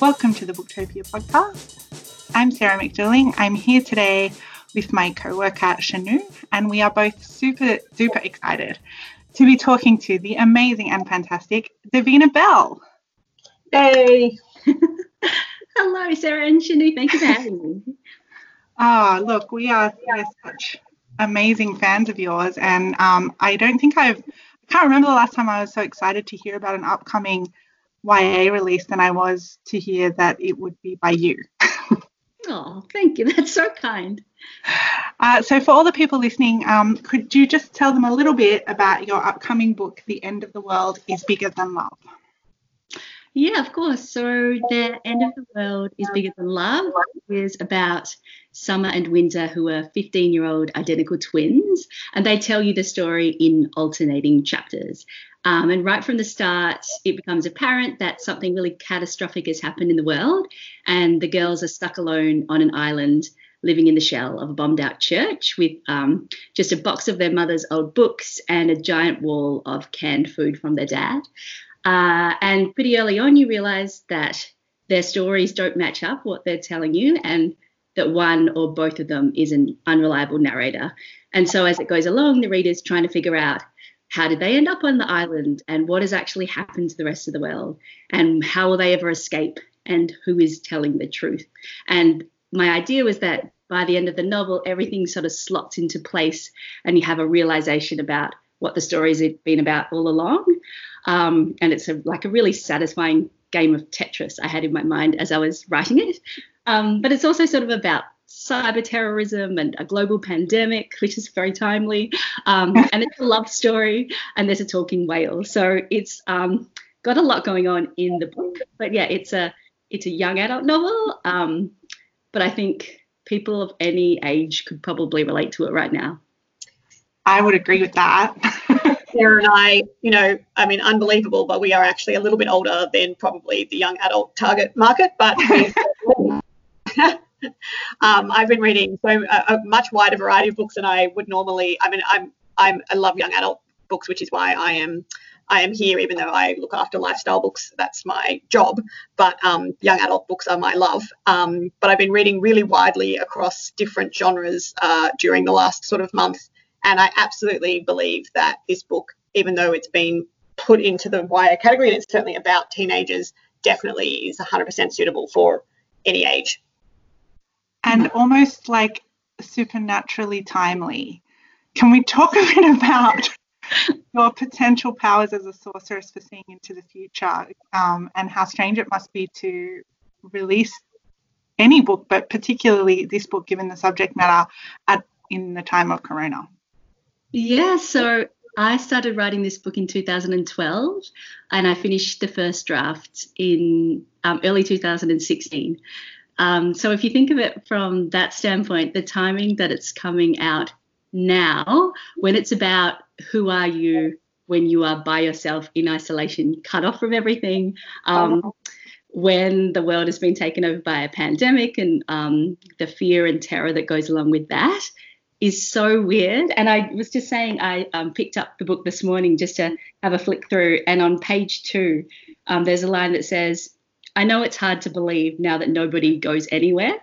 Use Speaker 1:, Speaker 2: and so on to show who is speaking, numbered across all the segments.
Speaker 1: Welcome to the Booktopia podcast. I'm Sarah McDuling. I'm here today with my co-worker Shanu, and we are both super duper excited to be talking to the amazing and fantastic Davina Bell.
Speaker 2: Hey.
Speaker 3: Hello, Sarah and Shanu. Thank you for having me.
Speaker 1: Ah, look, we are, we are such amazing fans of yours, and um, I don't think I've I can't remember the last time I was so excited to hear about an upcoming YA release than I was to hear that it would be by you.
Speaker 3: oh, thank you. That's so kind.
Speaker 1: Uh, so, for all the people listening, um, could you just tell them a little bit about your upcoming book, The End of the World is Bigger Than Love?
Speaker 3: Yeah, of course. So, The End of the World is Bigger Than Love is about Summer and Winter, who are 15 year old identical twins, and they tell you the story in alternating chapters. Um, and right from the start, it becomes apparent that something really catastrophic has happened in the world, and the girls are stuck alone on an island living in the shell of a bombed out church with um, just a box of their mother's old books and a giant wall of canned food from their dad. Uh, and pretty early on, you realize that their stories don't match up what they're telling you, and that one or both of them is an unreliable narrator. And so, as it goes along, the reader's trying to figure out how did they end up on the island and what has actually happened to the rest of the world and how will they ever escape and who is telling the truth. And my idea was that by the end of the novel, everything sort of slots into place and you have a realization about what the story's been about all along. Um, and it's a, like a really satisfying game of Tetris I had in my mind as I was writing it. Um, but it's also sort of about cyber terrorism and a global pandemic, which is very timely. Um, and it's a love story, and there's a talking whale. So it's um, got a lot going on in the book. But yeah, it's a it's a young adult novel. Um, but I think people of any age could probably relate to it right now.
Speaker 1: I would agree with that.
Speaker 2: Sarah and I, you know, I mean, unbelievable, but we are actually a little bit older than probably the young adult target market. But um, I've been reading so a, a, much wider variety of books than I would normally. I mean, I'm, I'm I love young adult books, which is why I am I am here, even though I look after lifestyle books. That's my job. But um, young adult books are my love. Um, but I've been reading really widely across different genres uh, during the last sort of month, and I absolutely believe that this book, even though it's been put into the YA category and it's certainly about teenagers, definitely is 100% suitable for any age
Speaker 1: and almost like supernaturally timely. Can we talk a bit about your potential powers as a sorceress for seeing into the future um, and how strange it must be to release any book, but particularly this book, given the subject matter at in the time of Corona?
Speaker 3: Yeah, so I started writing this book in 2012 and I finished the first draft in um, early 2016. Um, so if you think of it from that standpoint, the timing that it's coming out now, when it's about who are you when you are by yourself in isolation, cut off from everything, um, when the world has been taken over by a pandemic and um, the fear and terror that goes along with that is so weird. And I was just saying, I um, picked up the book this morning just to have a flick through, and on page two, um, there's a line that says, I know it's hard to believe now that nobody goes anywhere.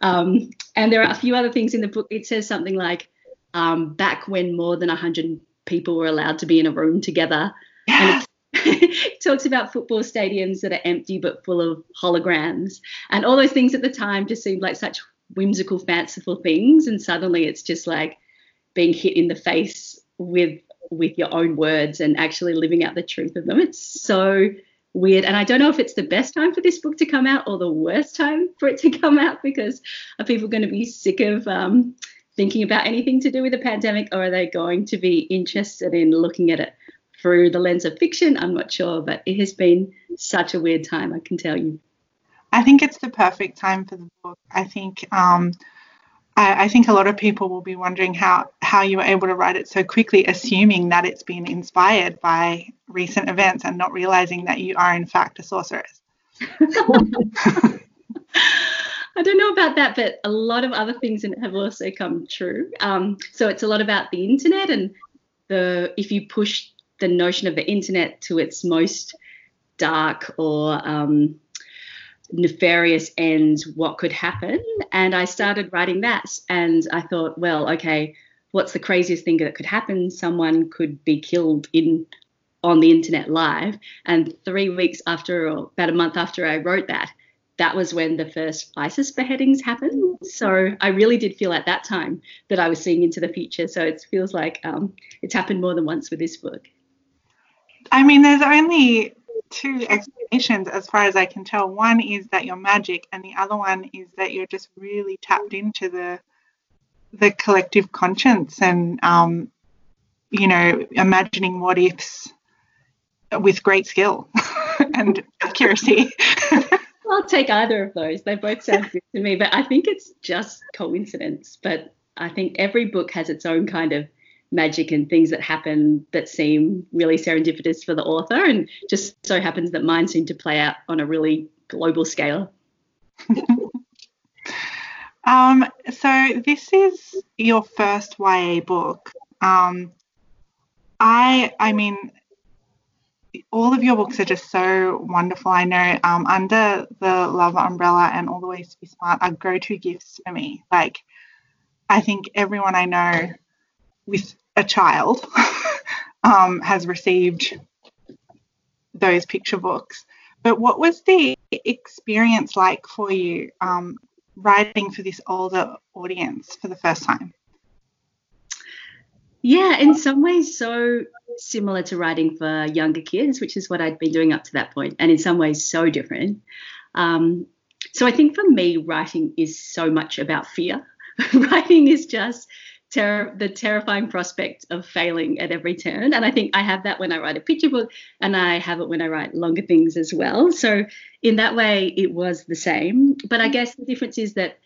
Speaker 3: Um, and there are a few other things in the book. It says something like, um, back when more than 100 people were allowed to be in a room together. And it talks about football stadiums that are empty but full of holograms. And all those things at the time just seemed like such whimsical, fanciful things. And suddenly it's just like being hit in the face with with your own words and actually living out the truth of them. It's so weird. And I don't know if it's the best time for this book to come out or the worst time for it to come out because are people going to be sick of um, thinking about anything to do with the pandemic or are they going to be interested in looking at it through the lens of fiction? I'm not sure, but it has been such a weird time, I can tell you.
Speaker 1: I think it's the perfect time for the book. I think. Um, I, I think a lot of people will be wondering how, how you were able to write it so quickly, assuming that it's been inspired by recent events and not realizing that you are, in fact, a sorceress.
Speaker 3: I don't know about that, but a lot of other things have also come true. Um, so it's a lot about the internet and the if you push the notion of the internet to its most dark or um, nefarious ends, what could happen. And I started writing that. And I thought, well, okay, what's the craziest thing that could happen? Someone could be killed in on the internet live. And three weeks after, or about a month after I wrote that, that was when the first ISIS beheadings happened. So I really did feel at that time that I was seeing into the future. So it feels like um, it's happened more than once with this book.
Speaker 1: I mean, there's only two explanations as far as I can tell. One is that you're magic, and the other one is that you're just really tapped into the the collective conscience and um, you know imagining what ifs with great skill and accuracy.
Speaker 3: I'll take either of those. They both sound good to me, but I think it's just coincidence. But I think every book has its own kind of magic and things that happen that seem really serendipitous for the author, and just so happens that mine seem to play out on a really global scale.
Speaker 1: um, so this is your first YA book. Um, I, I mean, all of your books are just so wonderful. I know um, under the Love umbrella and All the Ways to Be Smart are go-to gifts for me. Like, I think everyone I know with a child um, has received those picture books. But what was the experience like for you um, writing for this older audience for the first time?
Speaker 3: Yeah, in some ways, so similar to writing for younger kids, which is what I'd been doing up to that point, and in some ways, so different. Um, so I think for me, writing is so much about fear. writing is just ter- the terrifying prospect of failing at every turn. And I think I have that when I write a picture book, and I have it when I write longer things as well. So in that way, it was the same. But I guess the difference is that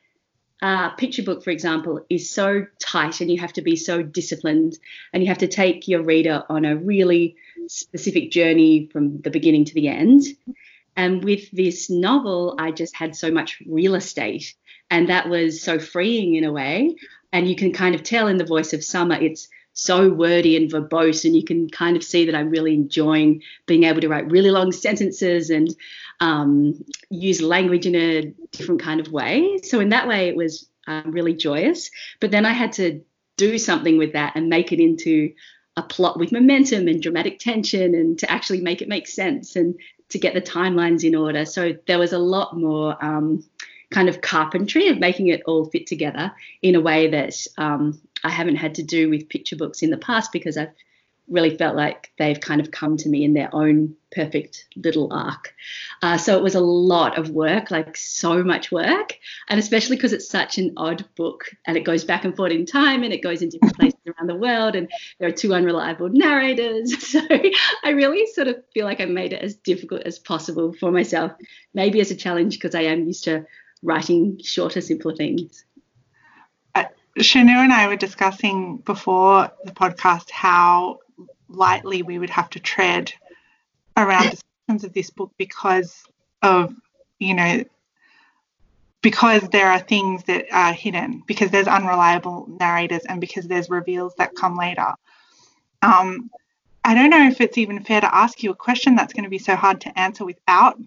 Speaker 3: uh, picture book, for example, is so tight and you have to be so disciplined and you have to take your reader on a really specific journey from the beginning to the end. And with this novel, I just had so much real estate and that was so freeing in a way. And you can kind of tell in the voice of Summer, it's so wordy and verbose, and you can kind of see that I'm really enjoying being able to write really long sentences and um, use language in a different kind of way. So in that way, it was um, really joyous. But then I had to do something with that and make it into a plot with momentum and dramatic tension, and to actually make it make sense and to get the timelines in order. So there was a lot more. Um, kind of carpentry of making it all fit together in a way that um, I haven't had to do with picture books in the past because I've really felt like they've kind of come to me in their own perfect little arc. Uh, so it was a lot of work, like so much work, and especially because it's such an odd book and it goes back and forth in time and it goes in different places around the world and there are two unreliable narrators. So I really sort of feel like I made it as difficult as possible for myself, maybe as a challenge because I am used to writing shorter, simpler things.
Speaker 1: Uh, Shanu and I were discussing before the podcast how lightly we would have to tread around discussions of this book because of, you know, because there are things that are hidden, because there's unreliable narrators, and because there's reveals that come later. Um, I don't know if it's even fair to ask you a question that's going to be so hard to answer without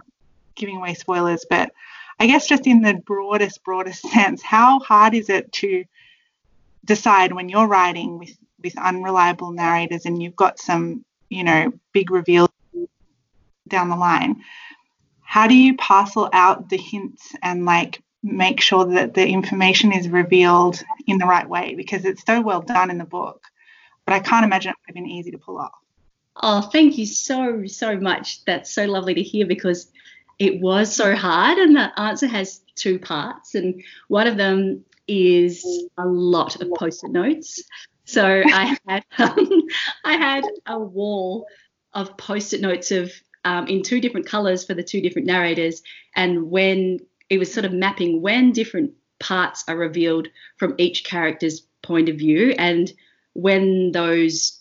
Speaker 1: giving away spoilers, but I guess just in the broadest, broadest sense, how hard is it to decide when you're writing with, with unreliable narrators and you've got some, you know, big reveals down the line? How do you parcel out the hints and like make sure that the information is revealed in the right way? Because it's so well done in the book, but I can't imagine it would have been easy to pull off.
Speaker 3: Oh, thank you so, so much. That's so lovely to hear because it was so hard. And the answer has two parts. And one of them is a lot of post-it notes. So I had um, I had a wall of post-it notes of um, in two different colors for the two different narrators, and when it was sort of mapping when different parts are revealed from each character's point of view, and when those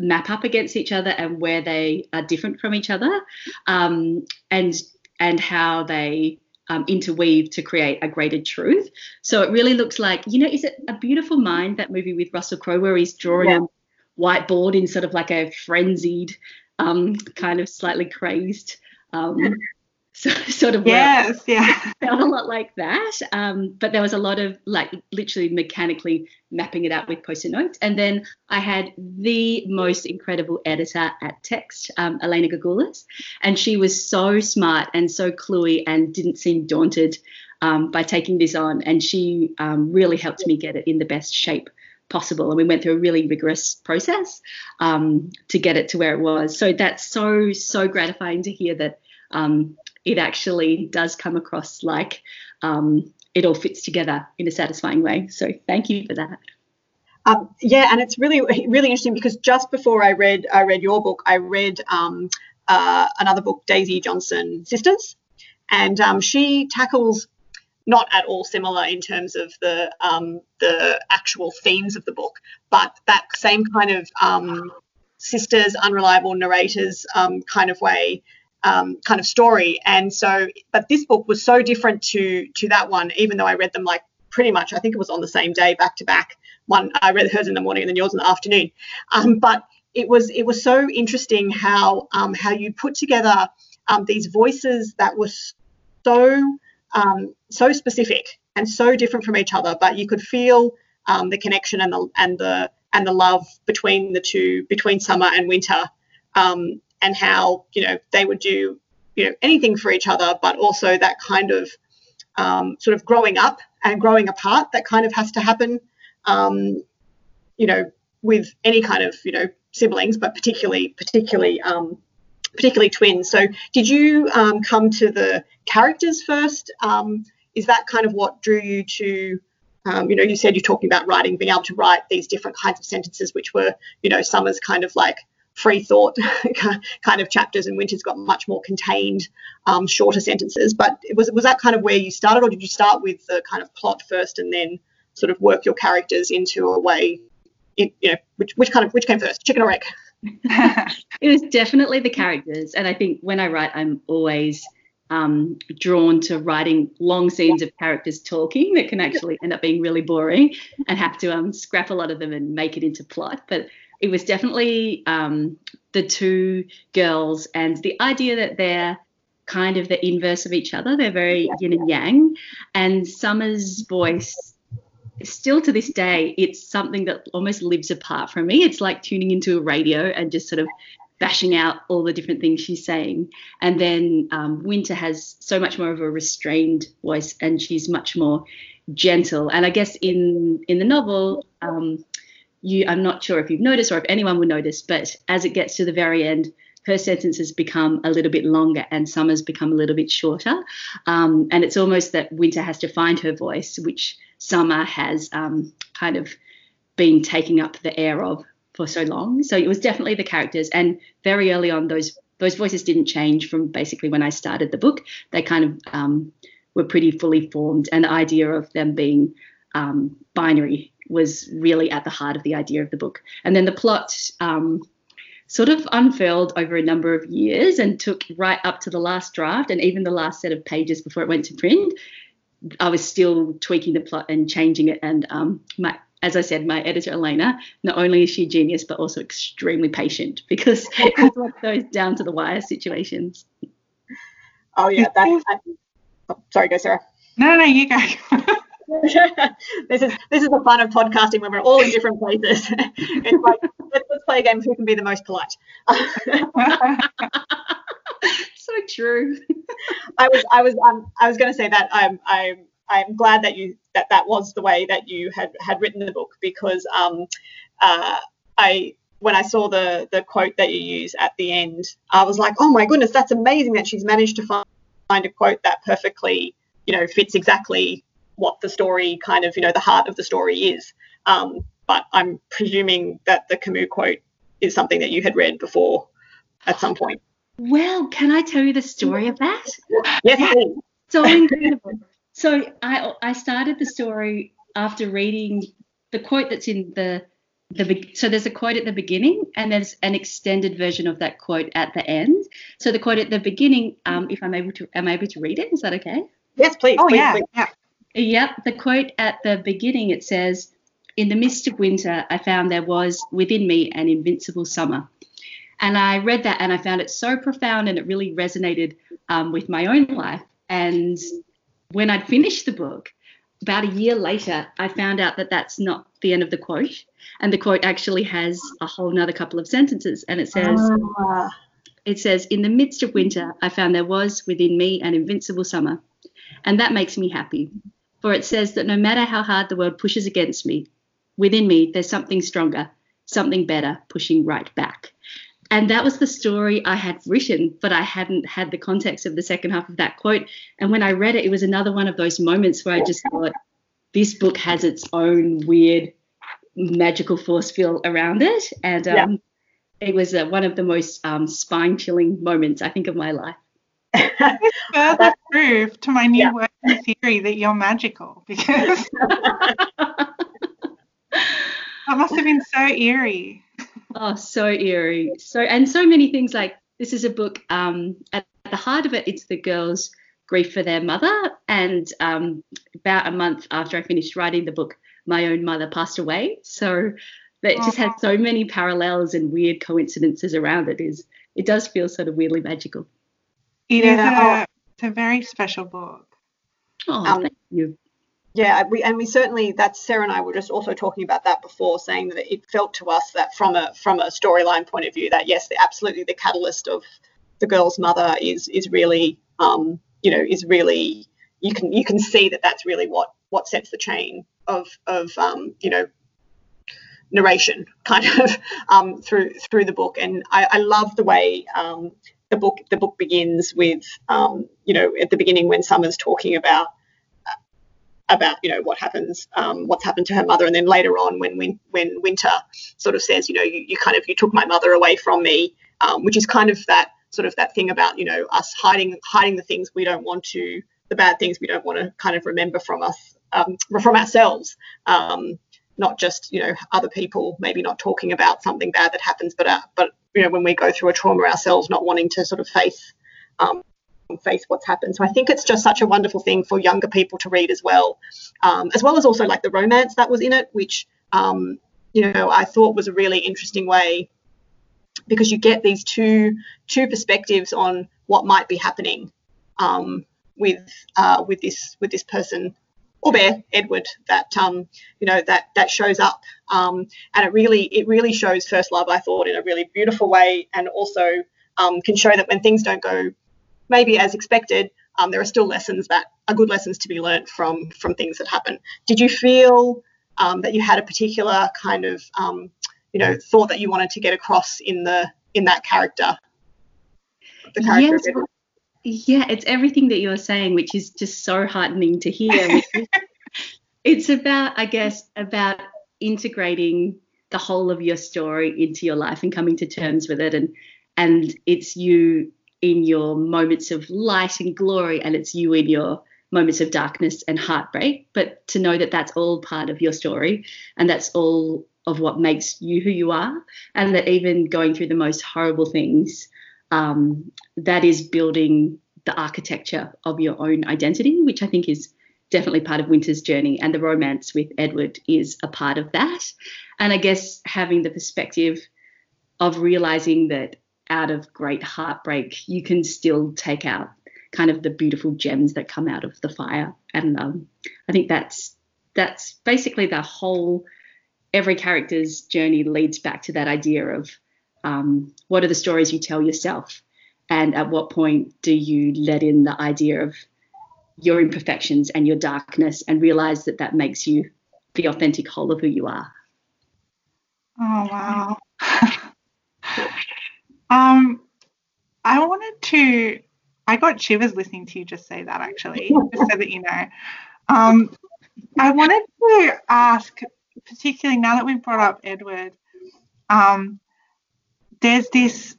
Speaker 3: map up against each other and where they are different from each other, um, and and how they um, interweave to create a greater truth. So it really looks like, you know, is it a beautiful mind that movie with Russell Crowe where he's drawing yeah. a whiteboard in sort of like a frenzied, um, kind of slightly crazed um, So, sort of
Speaker 1: yes, yeah,
Speaker 3: felt a lot like that. Um, but there was a lot of like literally mechanically mapping it out with post-it notes. And then I had the most incredible editor at Text, um, Elena Gagoulas, and she was so smart and so cluey and didn't seem daunted um, by taking this on. And she um, really helped me get it in the best shape possible. And we went through a really rigorous process um, to get it to where it was. So that's so so gratifying to hear that um, it actually does come across like um, it all fits together in a satisfying way. So thank you for that.
Speaker 2: Um, yeah, and it's really really interesting because just before I read I read your book, I read um, uh, another book, Daisy Johnson Sisters, and um, she tackles not at all similar in terms of the um, the actual themes of the book, but that same kind of um, sisters, unreliable narrators um, kind of way um, kind of story. And so, but this book was so different to to that one, even though I read them like pretty much, I think it was on the same day, back to back. One I read hers in the morning and then yours in the afternoon. Um, but it was it was so interesting how um, how you put together um, these voices that were so um, so specific and so different from each other, but you could feel um, the connection and the and the and the love between the two between summer and winter um, and how you know they would do you know anything for each other, but also that kind of um, sort of growing up and growing apart that kind of has to happen. Um, you know, with any kind of you know siblings, but particularly particularly um, particularly twins. So, did you um, come to the characters first? Um, is that kind of what drew you to? Um, you know, you said you're talking about writing, being able to write these different kinds of sentences, which were, you know, Summer's kind of like free thought kind of chapters and winter's got much more contained um, shorter sentences. But was was that kind of where you started or did you start with the kind of plot first and then sort of work your characters into a way you know which, which kind of which came first chicken or egg?
Speaker 3: It was definitely the characters. And i think when i write i'm always um, drawn to writing long scenes of characters talking that can actually end up being really boring and have to um, scrap a lot of them and make it into plot. But it was definitely um, the two girls and the idea that they're kind of the inverse of each other. They're very yin and yang. And Summer's voice, still to this day, it's something that almost lives apart from me. It's like tuning into a radio and just sort of bashing out all the different things she's saying. And then um, Winter has so much more of a restrained voice and she's much more gentle. And I guess in in the novel, um, you I'm not sure if you've noticed or if anyone would notice, but as it gets to the very end, her sentences become a little bit longer and Summer's become a little bit shorter. Um, and it's almost that Winter has to find her voice, which Summer has um, kind of been taking up the air of for so long. So it was definitely the characters. And very early on, those those voices didn't change from basically when I started the book. They kind of um, were pretty fully formed. And the idea of them being um, binary was really at the heart of the idea of the book. And then the plot um, sort of unfurled over a number of years and took right up to the last draft and even the last set of pages before it went to print. I was still tweaking the plot and changing it. And um, my, as I said, my editor Elena, not only is she a genius, but also extremely patient because it's one of those down to the wire situations.
Speaker 2: Oh yeah, that's. Oh, sorry, go Sarah.
Speaker 1: No no, no, you go.
Speaker 2: this is this is the fun of podcasting when we're all in different places. it's like let's, let's play a game who can be the most polite.
Speaker 3: so true.
Speaker 2: I was I was um, I was going to say that I'm I'm I'm glad that you that that was the way that you had had written the book because um uh I when I saw the the quote that you use at the end I was like oh my goodness that's amazing that she's managed to find, find a quote that perfectly you know fits exactly what the story kind of, you know, the heart of the story is. Um, but I'm presuming that the Camus quote is something that you had read before at some point.
Speaker 3: Well, can I tell you the story of that?
Speaker 2: Yes, please.
Speaker 3: So incredible. so I I started the story after reading the quote that's in the the so there's a quote at the beginning and there's an extended version of that quote at the end. So the quote at the beginning, um, if I'm able to, am I able to read it? Is that okay?
Speaker 2: Yes, please.
Speaker 1: Oh
Speaker 2: please,
Speaker 1: yeah,
Speaker 2: please.
Speaker 1: yeah.
Speaker 3: Yep, the quote at the beginning it says, In the midst of winter, I found there was within me an invincible summer. And I read that and I found it so profound and it really resonated um, with my own life. And when I'd finished the book, about a year later, I found out that that's not the end of the quote. And the quote actually has a whole nother couple of sentences. And it says,
Speaker 2: Ah.
Speaker 3: it says, In the midst of winter, I found there was within me an invincible summer. And that makes me happy. For it says that no matter how hard the world pushes against me, within me there's something stronger, something better pushing right back. And that was the story I had written, but I hadn't had the context of the second half of that quote. And when I read it, it was another one of those moments where I just thought, this book has its own weird magical force field around it. And um,
Speaker 2: Yeah.
Speaker 3: it was uh, one of the most um, spine chilling moments, I think, of my life.
Speaker 1: Further
Speaker 2: That-
Speaker 1: proof to my new
Speaker 2: Yeah.
Speaker 1: working theory that you're magical because that must have been so eerie.
Speaker 3: Oh, so eerie. So and so many things like this is a book. Um, at the heart of it, it's the girls' grief for their mother. And um, about a month after I finished writing the book, my own mother passed away. So that it just has so many parallels and weird coincidences around it. Is it does feel sort of weirdly magical.
Speaker 1: It is
Speaker 2: Yeah.
Speaker 1: a, it's a very special book.
Speaker 3: Oh,
Speaker 2: Um,
Speaker 3: thank you.
Speaker 2: Yeah, we and we certainly that's Sarah and I were just also talking about that before, saying that it felt to us that from a from a storyline point of view, that yes, the, absolutely the catalyst of the girl's mother is is really um, you know is really you can you can see that that's really what what sets the chain of of um, you know narration kind of um, through through the book, and I, I love the way um, the book the book begins with um, you know at the beginning when Summer's talking about about you know what happens um, what's happened to her mother. And then later on when when, when winter sort of says you know you, you kind of you took my mother away from me um, which is kind of that sort of that thing about you know us hiding hiding the things we don't want to the bad things we don't want to kind of remember from us um, from ourselves. Um, not just you know other people maybe not talking about something bad that happens but uh, but you know when we go through a trauma ourselves not wanting to sort of face um, face what's happened. So I think it's just such a wonderful thing for younger people to read as well, um, as well as also like the romance that was in it, which um, you know I thought was a really interesting way because you get these two two perspectives on what might be happening um, with uh, with this with this person or bear Edward that um, you know that that shows up um, and it really it really shows first love I thought in a really beautiful way and also um, can show that when things don't go maybe as expected, um, there are still lessons that are good lessons to be learnt from from things that happen. Did you feel um, that you had a particular kind of um, you know thought that you wanted to get across in the in that character? The character
Speaker 3: Yes? Yeah, it's everything that you're saying, which is just so heartening to hear. it's about, I guess, about integrating the whole of your story into your life and coming to terms with it. And and it's you in your moments of light and glory, and it's you in your moments of darkness and heartbreak. But to know that that's all part of your story, and that's all of what makes you who you are, and that even going through the most horrible things um, that is building the architecture of your own identity, which I think is definitely part of Winter's journey. And the romance with Edward is a part of that. And I guess having the perspective of realizing that out of great heartbreak, you can still take out kind of the beautiful gems that come out of the fire. And um, I think that's that's basically the whole every character's journey leads back to that idea of um, what are the stories you tell yourself and at what point do you let in the idea of your imperfections and your darkness and realize that that makes you the authentic whole of who you are
Speaker 1: Oh wow. um, I wanted to. I got shivers listening to you just say that actually, just so that you know. Um, I wanted to ask, particularly now that we've brought up Edward, um, there's this,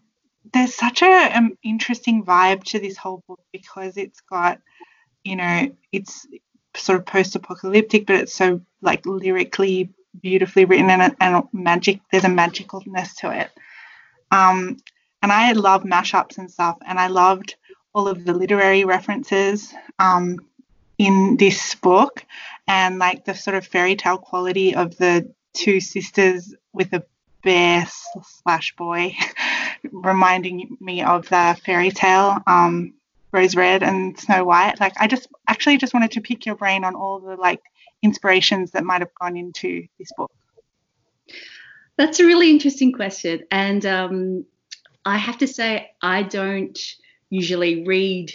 Speaker 1: there's such a um, interesting vibe to this whole book because it's got, you know, it's sort of post-apocalyptic, but it's so like lyrically beautifully written and, and magic. There's a magicalness to it. Um, and I love mashups and stuff, and I loved all of the literary references um, in this book, and like the sort of fairy tale quality of the two sisters with a bear slash boy, reminding me of the fairy tale um, Rose Red and Snow White. Like I just actually just wanted to pick your brain on all the like inspirations that might have gone into this book.
Speaker 3: That's a really interesting question, and um, I have to say I don't usually read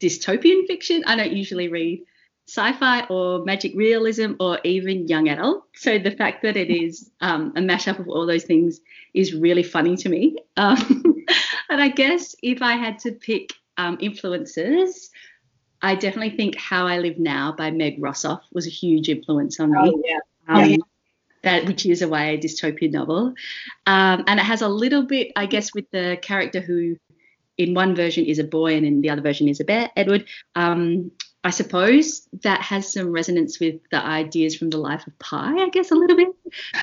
Speaker 3: dystopian fiction. I don't usually read sci-fi or magic realism or even young adult. So the fact that it is um, a mashup of all those things is really funny to me. Um, and I guess if I had to pick um, influences, I definitely think How I Live Now by Meg Rosoff was a huge influence on me.
Speaker 2: Oh, yeah. Um, yeah.
Speaker 3: That, which is a YA dystopian novel. Um, and it has a little bit, I guess, with the character who in one version is a boy and in the other version is a bear, Edward. Um, I suppose that has some resonance with the ideas from the life of Pi, I guess, a little bit,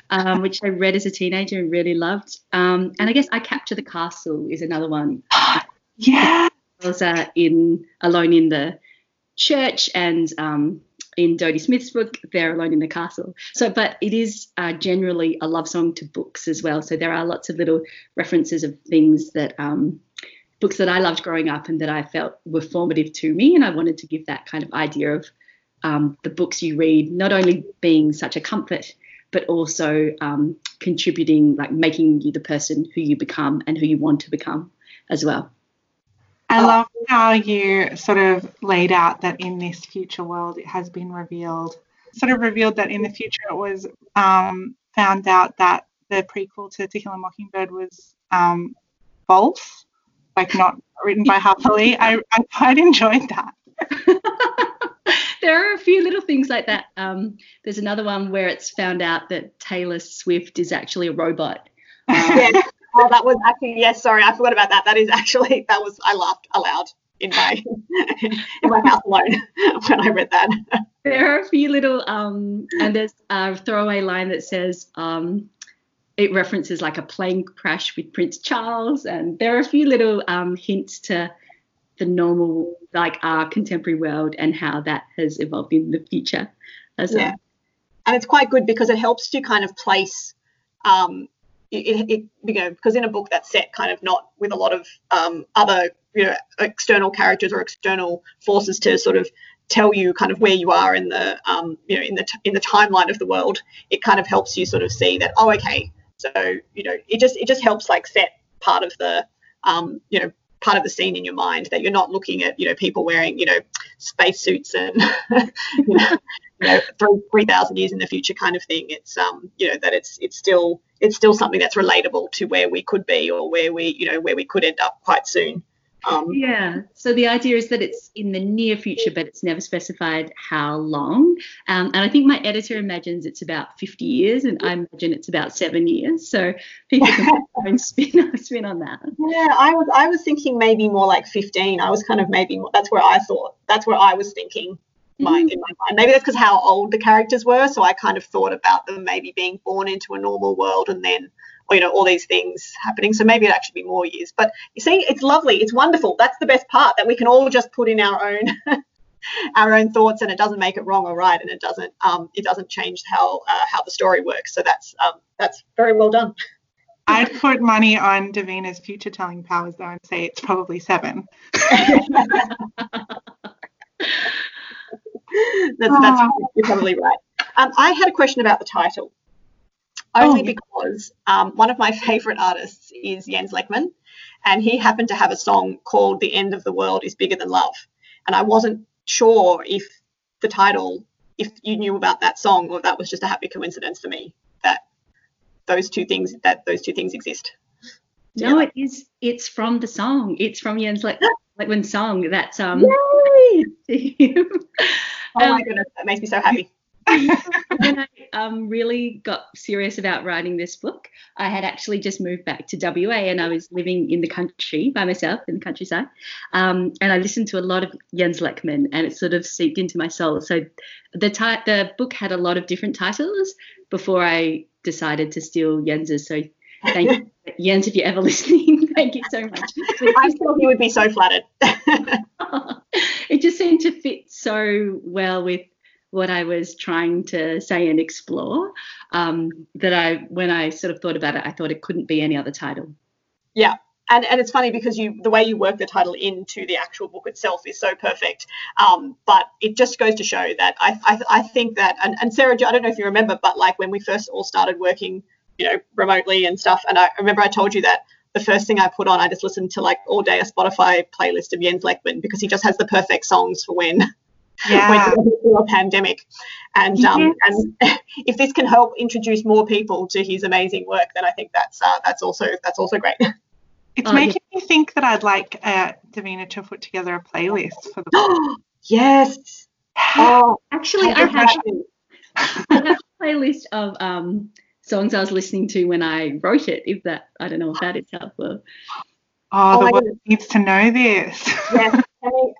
Speaker 3: um, which I read as a teenager and really loved. Um, and I guess I Capture the Castle is another one.
Speaker 1: yeah.
Speaker 3: Was uh, in Alone in the Church and um, in Dodie Smith's book, They're Alone in the Castle. So, but it is uh, generally a love song to books as well. So there are lots of little references of things that um, books that I loved growing up and that I felt were formative to me. And I wanted to give that kind of idea of um, the books you read not only being such a comfort, but also um, contributing, like making you the person who you become and who you want to become as well.
Speaker 1: I love how you sort of laid out that in this future world it has been revealed, sort of revealed that in the future it was um, found out that the prequel to To Kill a Mockingbird was um, false like not written by Lee. I, I quite enjoyed that.
Speaker 3: there are a few little things like that. Um, there's another one where it's found out that Taylor Swift is actually a robot.
Speaker 2: Um, yeah. Oh, that was actually yes. Sorry, I forgot about that. That is actually that was I laughed aloud in my in my house alone when I read that.
Speaker 3: There are a few little um, and there's a throwaway line that says um, it references like a plane crash with Prince Charles, and there are a few little um, hints to the normal, like our contemporary world and how that has evolved in the future as yeah. well.
Speaker 2: And it's quite good because it helps you kind of place, um, it, it, you know, because in a book that's set kind of not with a lot of um, other, you know, external characters or external forces to sort of tell you kind of where you are in the, um, you know, in the t- in the timeline of the world. It kind of helps you sort of see that, oh, okay, so you know, it just it just helps like set part of the um, you know part of the scene in your mind that you're not looking at you know people wearing you know spacesuits and you know, you know three thousand years in the future kind of thing. It's um you know that it's it's still it's still something that's relatable to where we could be or where we you know where we could end up quite soon.
Speaker 3: Um, yeah. So the idea is that it's in the near future, but it's never specified how long. Um, and I think my editor imagines it's about 50 years, and I imagine it's about seven years. So people can spin, spin on that.
Speaker 2: Yeah, I was I was thinking maybe more like 15. I was kind of maybe more, that's where I thought that's where I was thinking. My, mm. in my mind. Maybe that's because how old the characters were. So I kind of thought about them maybe being born into a normal world and then you know, all these things happening. So maybe it'd actually be more years. But you see, it's lovely. It's wonderful. That's the best part that we can all just put in our own our own thoughts, and it doesn't make it wrong or right, and it doesn't um, it doesn't change how uh, how the story works. So that's um, that's very well done.
Speaker 1: I'd put money on Davina's future telling powers though and say it's probably seven.
Speaker 2: that's, that's you're probably right. Um, I had a question about the title only oh. because um, one of my favorite artists is Jens Lekman, and he happened to have a song called "The End of the World Is Bigger Than Love," and I wasn't sure if the title, if you knew about that song, or that was just a happy coincidence for me that those two things that those two things exist.
Speaker 3: No, it is. It's from the song. It's from Jens Le- Lekman's song. That's um.
Speaker 2: Yay! oh my um, goodness, that makes me so happy.
Speaker 3: When I um, really got serious about writing this book, I had actually just moved back to WA and I was living in the country by myself in the countryside. Um, and I listened to a lot of Jens Lekman and it sort of seeped into my soul. So the, ti- the book had a lot of different titles before I decided to steal Jens's. So thank you, Jens, if you're ever listening. thank you so much.
Speaker 2: I thought you would be so flattered.
Speaker 3: it just seemed to fit so well with what I was trying to say and explore. Um, that I, when I sort of thought about it, I thought it couldn't be any other title.
Speaker 2: Yeah, and and it's funny because you the way you work the title into the actual book itself is so perfect. Um, but it just goes to show that I I, I think that and, and Sarah, I don't know if you remember, but like when we first all started working, you know, remotely and stuff, and I remember I told you that the first thing I put on, I just listened to like all day a Spotify playlist of Jens Lekman because he just has the perfect songs for when
Speaker 1: yeah.
Speaker 2: when a pandemic. And yes. um, and if this can help introduce more people to his amazing work, then I think that's uh, that's also that's also great.
Speaker 1: It's oh, making yeah. me think that I'd like uh, Davina to put together a playlist for the book.
Speaker 2: yes.
Speaker 3: Oh, actually, I have, I have a playlist of um, songs I was listening to when I wrote it. If that, I don't know if that is helpful.
Speaker 1: Oh, oh the world needs to know this.
Speaker 2: yes.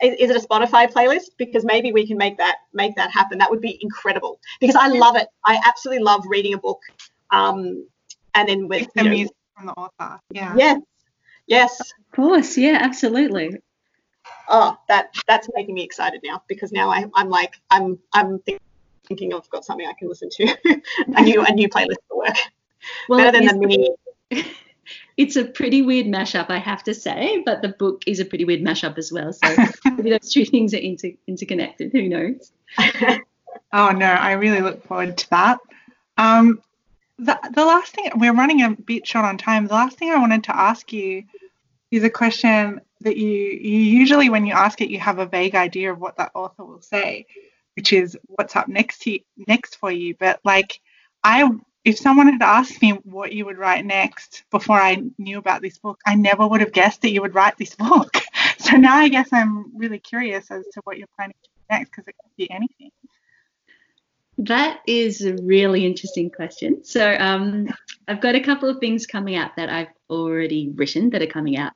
Speaker 2: Is it a Spotify playlist? Because maybe we can make that make that happen. That would be incredible. Because I love it. I absolutely love reading a book, um, and then with
Speaker 1: the music from the author. Yeah.
Speaker 2: Yes. Yes.
Speaker 3: Of course. Yeah. Absolutely.
Speaker 2: Oh, that that's making me excited now because now I, I'm like I'm I'm thinking I've got something I can listen to a new a new playlist for work. Well, Better than the mini.
Speaker 3: it's a pretty weird mashup, I have to say, but the book is a pretty weird mashup as well. So maybe those two things are inter- interconnected. Who knows?
Speaker 1: oh no, I really look forward to that. Um, the, the last thing we're running a bit short on time. The last thing I wanted to ask you is a question that you you usually when you ask it you have a vague idea of what that author will say, which is what's up next to next for you. But like I if someone had asked me what you would write next before I knew about this book, I never would have guessed that you would write this book. So now I guess I'm really curious as to what you're planning to do next because it could be anything.
Speaker 3: That is a really interesting question. So um, I've got a couple of things coming out that I've already written that are coming out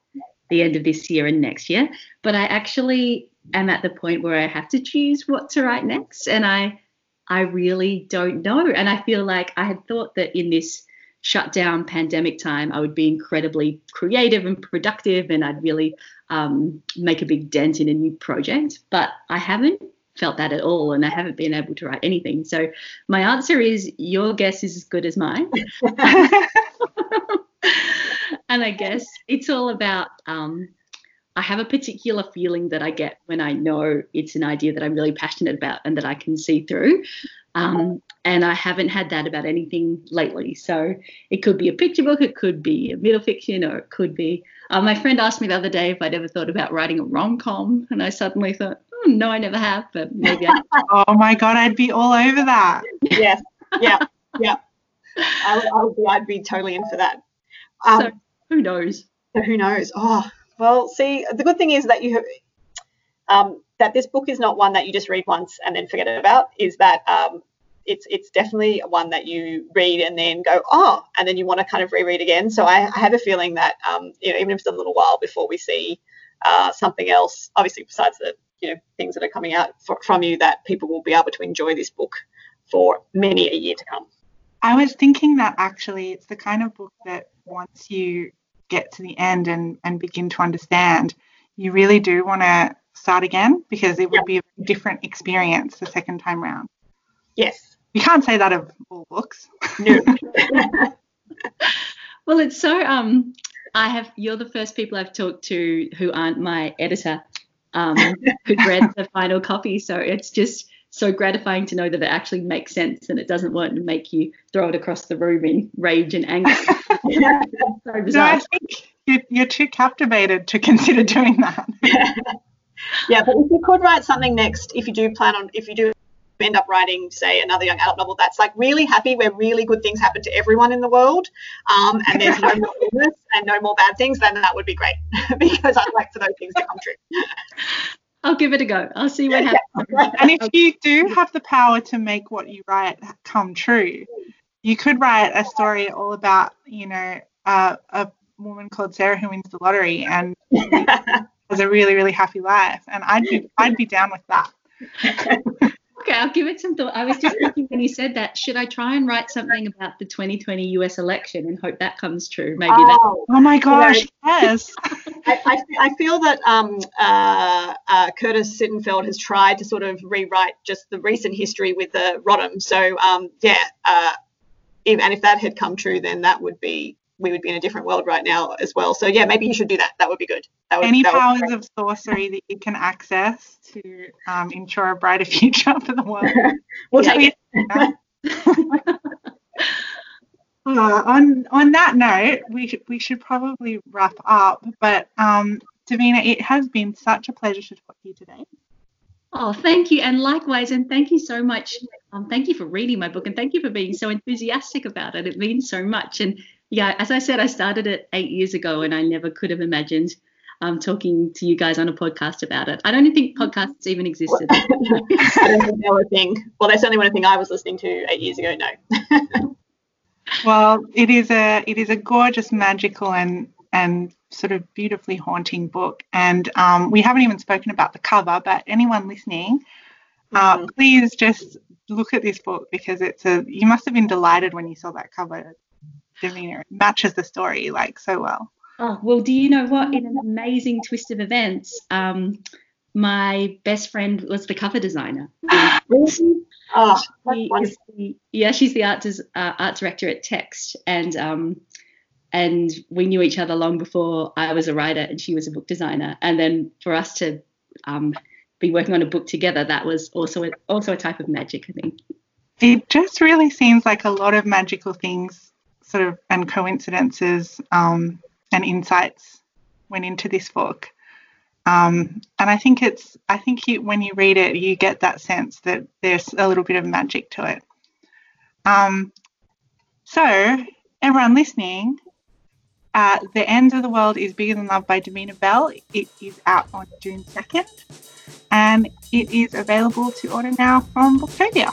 Speaker 3: the end of this year and next year. But I actually am at the point where I have to choose what to write next, and I I really don't know. And I feel like I had thought that in this shutdown pandemic time, I would be incredibly creative and productive and I'd really um, make a big dent in a new project. But I haven't felt that at all and I haven't been able to write anything. So my answer is your guess is as good as mine. and I guess it's all about um, I have a particular feeling that I get when I know it's an idea that I'm really passionate about and that I can see through. Um, and I haven't had that about anything lately. So it could be a picture book, it could be a middle fiction, or it could be. Uh, my friend asked me the other day if I'd ever thought about writing a rom com, and I suddenly thought, oh, no, I never have, but maybe I.
Speaker 1: oh my God, I'd be all over that.
Speaker 2: Yes, yeah, yeah. I, I would be, I'd be totally in for that. Um,
Speaker 3: so who knows?
Speaker 2: So who knows? Oh, well, see, the good thing is that you um, that this book is not one that you just read once and then forget about. Is that um, it's it's definitely one that you read and then go oh, and then you want to kind of reread again. So I, I have a feeling that um, you know even if it's a little while before we see uh, something else, obviously besides the you know things that are coming out for, from you, that people will be able to enjoy this book for many a year to come.
Speaker 1: I was thinking that actually it's the kind of book that once you get to the end and, and begin to understand, you really do want to start again because it would be a different experience the second time round.
Speaker 2: Yes.
Speaker 1: You can't say that of all books.
Speaker 2: No.
Speaker 3: well, it's so um I have you're the first people I've talked to who aren't my editor um who read the final copy, so it's just so gratifying to know that it actually makes sense and it doesn't want to make you throw it across the room in rage and anger. so
Speaker 1: no, I think you're too captivated to consider doing that.
Speaker 2: yeah, but if you could write something next, if you do plan on, if you do end up writing, say, another young adult novel that's like really happy, where really good things happen to everyone in the world, um, and there's no more illness and no more bad things, then that would be great because I'd like for those things to come true.
Speaker 3: I'll give it a go. I'll see what happens.
Speaker 1: and if you do have the power to make what you write come true, you could write a story all about, you know, uh, a woman called Sarah who wins the lottery and has a really, really happy life. And I'd be, I'd be down with that.
Speaker 3: Okay, I'll give it some thought. I was just thinking when you said that, should I try and write something about the 2020 US election and hope that comes true? Maybe oh,
Speaker 1: that. Oh my gosh, you know, yes.
Speaker 2: I, I, I, feel that um, uh, uh, Curtis Sittenfeld has tried to sort of rewrite just the recent history with the Rodham. So um, yeah, uh, if, and if that had come true, then that would be we would be in a different world right now as well. So yeah, maybe you should do that. That would be good. That would,
Speaker 1: Any
Speaker 2: that would-
Speaker 1: powers of sorcery that you can access to um, ensure a brighter future for the world.
Speaker 2: we'll take it.
Speaker 1: Uh, on on that note, we should we should probably wrap up. But um, Davina, it has been such a pleasure to talk to you today.
Speaker 3: Oh, thank you. And likewise, and thank you so much. Um, thank you for reading my book and thank you for being so enthusiastic about it. It means so much. And yeah, as I said, I started it eight years ago and I never could have imagined um, talking to you guys on a podcast about it. I don't think podcasts even existed.
Speaker 2: I don't think they were a thing. Well, they certainly weren't a thing I was listening to eight years ago. No.
Speaker 1: Well, it is a it is a gorgeous, magical, and and sort of beautifully haunting book. And um, we haven't even spoken about the cover, but anyone listening, uh,
Speaker 2: Mhm.
Speaker 1: please just look at this book because it's a. You must have been delighted when you saw that cover, It matches the story like so well.
Speaker 3: Oh, well, do you know what? In an amazing twist of events, um, my best friend was the cover designer.
Speaker 2: Oh,
Speaker 3: She the, yeah, she's the art, des- uh, art director at Text, and um, and we knew each other long before I was a writer and she was a book designer. And then for us to um, be working on a book together, that was also a, also a type of magic, I think.
Speaker 1: It just really seems like a lot of magical things, sort of, and coincidences um, and insights went into this book. Um, and I think it's, I think you, when you read it, you get that sense that there's a little bit of magic to it. Um, so, everyone listening, uh, The End of the World is Bigger Than Love by Davina Bell. It is out on June 2nd and it is available to order now from Booktopia.